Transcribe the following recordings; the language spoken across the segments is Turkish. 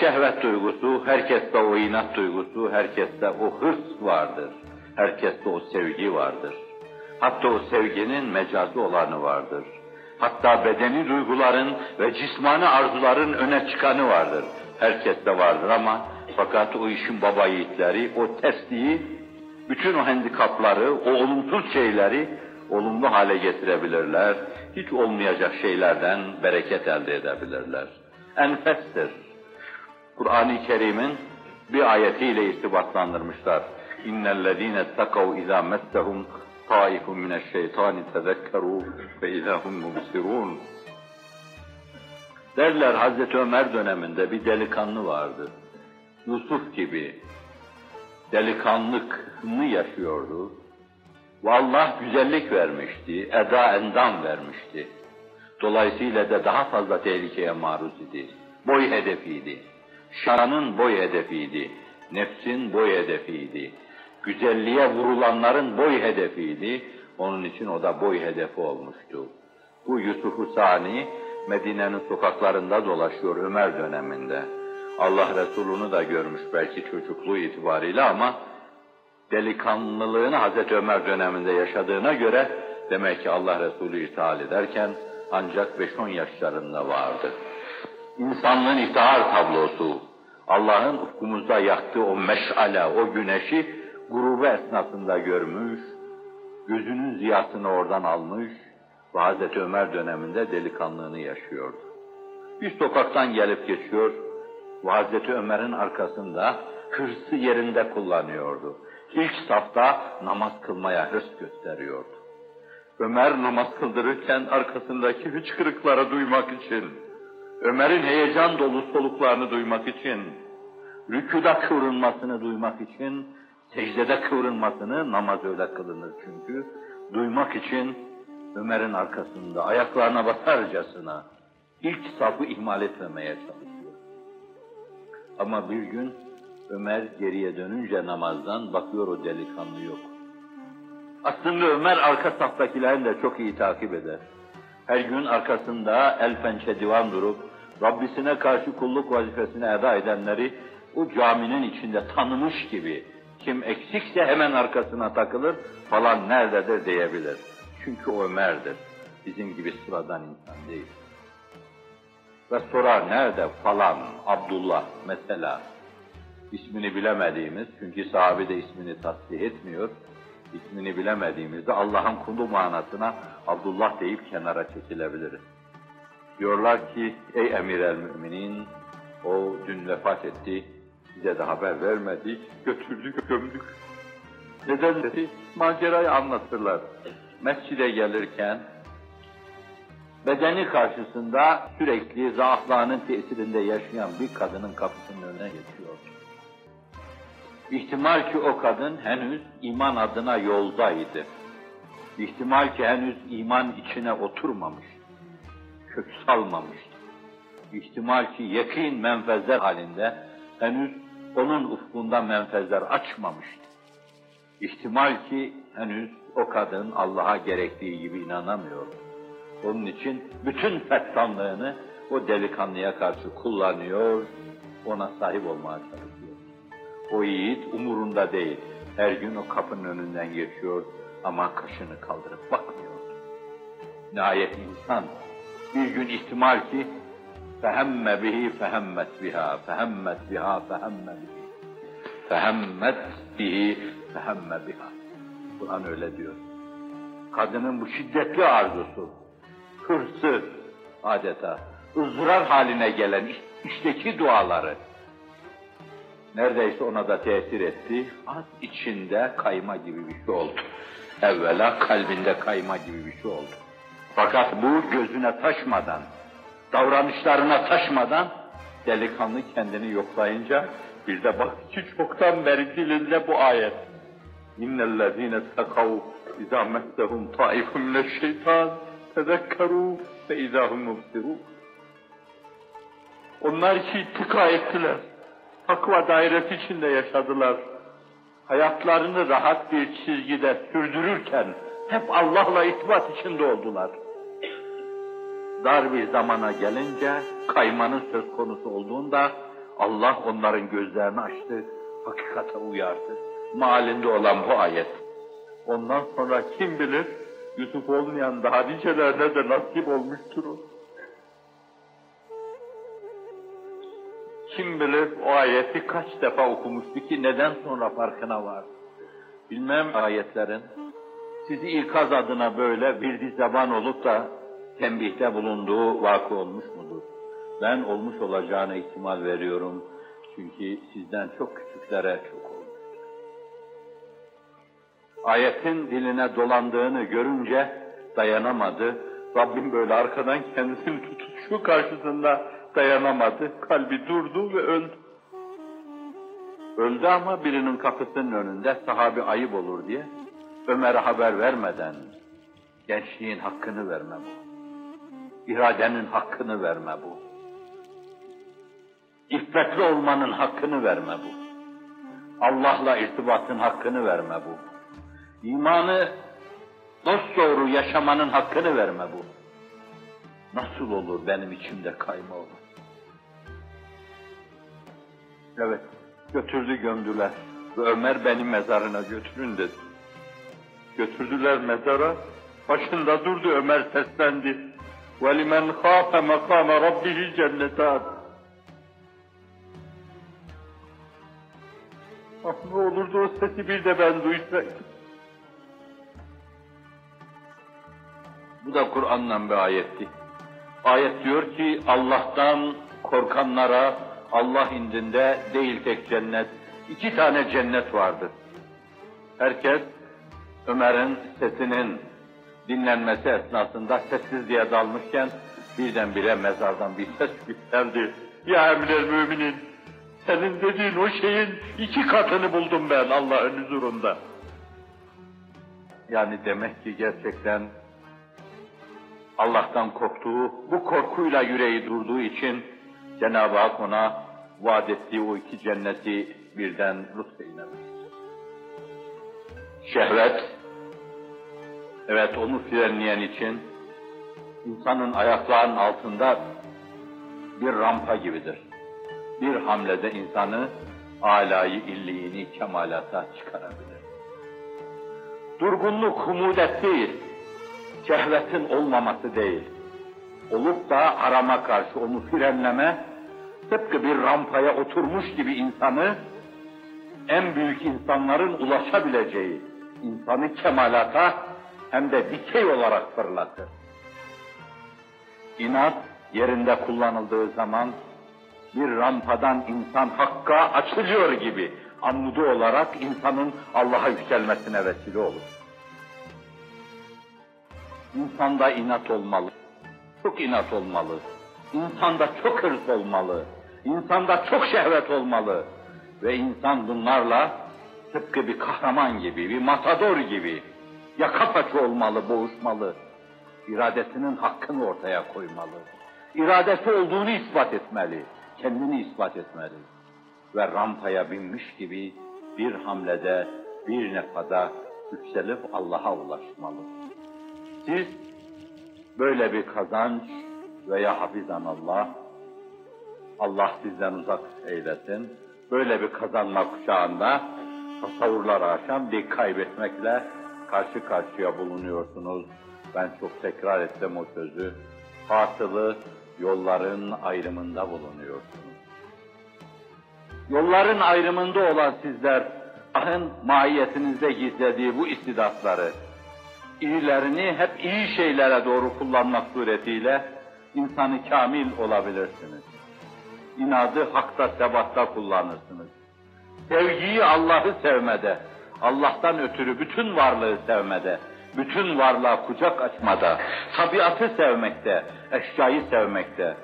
şehvet duygusu, herkeste o inat duygusu, herkeste o hırs vardır. Herkeste o sevgi vardır. Hatta o sevginin mecazi olanı vardır. Hatta bedeni duyguların ve cismani arzuların öne çıkanı vardır. Herkeste vardır ama fakat o işin baba yiğitleri, o tersliği, bütün o handikapları, o olumsuz şeyleri olumlu hale getirebilirler. Hiç olmayacak şeylerden bereket elde edebilirler. Enfestir. Kur'an-ı Kerim'in bir ayetiyle istibatlandırmışlar. İnnellezîne takav izâ messehum taifun mineşşeytâni tezekkerû ve izâhum mubsirûn. Derler Hazreti Ömer döneminde bir delikanlı vardı. Yusuf gibi delikanlıkını yaşıyordu. Ve Allah güzellik vermişti, eda endam vermişti. Dolayısıyla da daha fazla tehlikeye maruz idi. Boy hedefiydi. Şanın boy hedefiydi. Nefsin boy hedefiydi. Güzelliğe vurulanların boy hedefiydi. Onun için o da boy hedefi olmuştu. Bu Yusuf-u Sani Medine'nin sokaklarında dolaşıyor Ömer döneminde. Allah Resulü'nü da görmüş belki çocukluğu itibariyle ama delikanlılığını Hazreti Ömer döneminde yaşadığına göre demek ki Allah Resulü ithal ederken ancak 5-10 yaşlarında vardı. İnsanlığın iftihar tablosu, Allah'ın ufkumuzda yaktığı o meşale, o güneşi grubu esnasında görmüş, gözünün ziyasını oradan almış ve Hazreti Ömer döneminde delikanlığını yaşıyordu. Bir sokaktan gelip geçiyor ve Hazreti Ömer'in arkasında hırsı yerinde kullanıyordu. İlk safta namaz kılmaya hırs gösteriyordu. Ömer namaz kıldırırken arkasındaki hıçkırıkları duymak için, Ömer'in heyecan dolu soluklarını duymak için, rükuda kıvrılmasını duymak için, secdede kıvrılmasını, namaz öyle kılınır çünkü, duymak için Ömer'in arkasında ayaklarına basarcasına ilk safı ihmal etmemeye çalışıyor. Ama bir gün Ömer geriye dönünce namazdan bakıyor o delikanlı yok. Aslında Ömer arka saftakilerini de çok iyi takip eder. Her gün arkasında el pençe divan durup Rabbisine karşı kulluk vazifesini eda edenleri o caminin içinde tanımış gibi kim eksikse hemen arkasına takılır falan nerededir diyebilir. Çünkü o Ömer'dir. Bizim gibi sıradan insan değil. Ve sorar nerede falan Abdullah mesela ismini bilemediğimiz çünkü sahabe de ismini tasdih etmiyor. ismini bilemediğimizde Allah'ın kulu manasına Abdullah deyip kenara çekilebiliriz. Diyorlar ki ey emir el müminin o dün vefat etti bize de haber vermedik götürdük gömdük. Neden dedi? Macerayı anlatırlar. Mescide gelirken bedeni karşısında sürekli zaaflarının tesirinde yaşayan bir kadının kapısının önüne geçiyor. İhtimal ki o kadın henüz iman adına yoldaydı. İhtimal ki henüz iman içine oturmamış, kök salmamıştı. İhtimal ki yakin menfezler halinde henüz onun ufkunda menfezler açmamıştı. İhtimal ki henüz o kadın Allah'a gerektiği gibi inanamıyor. Onun için bütün fettanlığını o delikanlıya karşı kullanıyor, ona sahip olmaya çalışıyor. O yiğit umurunda değil. Her gün o kapının önünden geçiyor ama kaşını kaldırıp bakmıyor. Nihayet insan bir gün ihtimal ki fehemme bihi fehemmet biha, fehemmet biha, fehemme bihi. Fehemmet bihi, fehemme biha. Kur'an öyle diyor. Kadının bu şiddetli arzusu, hırsı adeta, ızdırar haline gelen içteki duaları, neredeyse ona da tesir etti. Az içinde kayma gibi bir şey oldu. Evvela kalbinde kayma gibi bir şey oldu. Fakat bu gözüne taşmadan, davranışlarına taşmadan delikanlı kendini yoklayınca bir de bak ki çoktan beri dilinde bu ayet. İnnellezîne tekav izâ messehum taifun mineşşeytan tezekkerû ve izâhum mubsirûn. Onlar ki ittika ettiler takva dairesi içinde yaşadılar. Hayatlarını rahat bir çizgide sürdürürken hep Allah'la itibat içinde oldular. Dar bir zamana gelince kaymanın söz konusu olduğunda Allah onların gözlerini açtı, hakikate uyardı. Malinde olan bu ayet. Ondan sonra kim bilir Yusuf olmayan daha nicelerine de nasip olmuştur o. Kim bilir o ayeti kaç defa okumuştu ki neden sonra farkına var. Bilmem ayetlerin sizi ikaz adına böyle bir zaman olup da tembihte bulunduğu vakı olmuş mudur? Ben olmuş olacağına ihtimal veriyorum. Çünkü sizden çok küçüklere çok olmuş. Ayetin diline dolandığını görünce dayanamadı. Rabbim böyle arkadan kendisini tutuşu karşısında dayanamadı. Kalbi durdu ve öldü. Öldü ama birinin kapısının önünde sahabi ayıp olur diye Ömer'e haber vermeden gençliğin hakkını verme bu. İradenin hakkını verme bu. İffetli olmanın hakkını verme bu. Allah'la irtibatın hakkını verme bu. İmanı dosdoğru yaşamanın hakkını verme bu. Nasıl olur benim içimde kayma olur? Evet, götürdü gömdüler. Ve Ömer beni mezarına götürün dedi. Götürdüler mezara, başında durdu Ömer seslendi. وَلِمَنْ خَافَ مَقَامَ رَبِّهِ cennetat. Ah ne olurdu o sesi bir de ben duysaydım. Bu da Kur'an'dan bir ayetti. Ayet diyor ki Allah'tan korkanlara Allah indinde değil tek cennet, iki tane cennet vardır. Herkes Ömer'in sesinin dinlenmesi esnasında sessizliğe dalmışken birdenbire mezardan bir ses yükseldi. Ya emrel müminin, senin dediğin o şeyin iki katını buldum ben Allah'ın huzurunda. Yani demek ki gerçekten Allah'tan korktuğu, bu korkuyla yüreği durduğu için Cenab-ı Hak ona vaat ettiği o iki cenneti birden lütfeylemiş. Şehvet, evet onu frenleyen için insanın ayaklarının altında bir rampa gibidir. Bir hamlede insanı alayı illiğini kemalata çıkarabilir. Durgunluk humudet değil, şehvetin olmaması değil. Olup da arama karşı onu frenleme, tıpkı bir rampaya oturmuş gibi insanı en büyük insanların ulaşabileceği insanı kemalata hem de dikey olarak fırlatır. İnat yerinde kullanıldığı zaman bir rampadan insan hakka açılıyor gibi amudu olarak insanın Allah'a yükselmesine vesile olur. İnsanda inat olmalı. Çok inat olmalı. İnsanda çok hırs olmalı. İnsanda çok şehvet olmalı. Ve insan bunlarla tıpkı bir kahraman gibi, bir matador gibi yaka paça olmalı, boğuşmalı. İradesinin hakkını ortaya koymalı. İradesi olduğunu ispat etmeli. Kendini ispat etmeli. Ve rampaya binmiş gibi bir hamlede, bir nefada yükselip Allah'a ulaşmalı. Siz böyle bir kazanç veya hafizan Allah, Allah sizden uzak eylesin, böyle bir kazanma kuşağında tasavvurlar aşan bir kaybetmekle karşı karşıya bulunuyorsunuz. Ben çok tekrar ettim o sözü. Hasılı yolların ayrımında bulunuyorsunuz. Yolların ayrımında olan sizler, ahın mahiyetinizde gizlediği bu istidatları, iyilerini hep iyi şeylere doğru kullanmak suretiyle insanı kamil olabilirsiniz. İnadı hakta, sebatta kullanırsınız. Sevgiyi Allah'ı sevmede, Allah'tan ötürü bütün varlığı sevmede, bütün varlığa kucak açmada, tabiatı sevmekte, eşyayı sevmekte,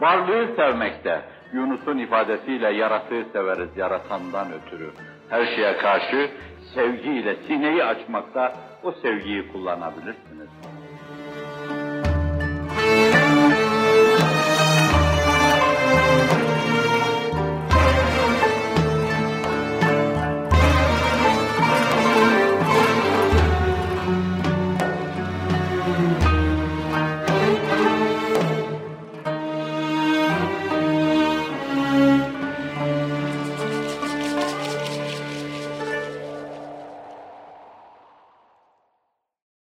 varlığı sevmekte, Yunus'un ifadesiyle yaratığı severiz yaratandan ötürü. Her şeye karşı sevgiyle sineyi açmakta o sevgiyi kullanabilirsiniz.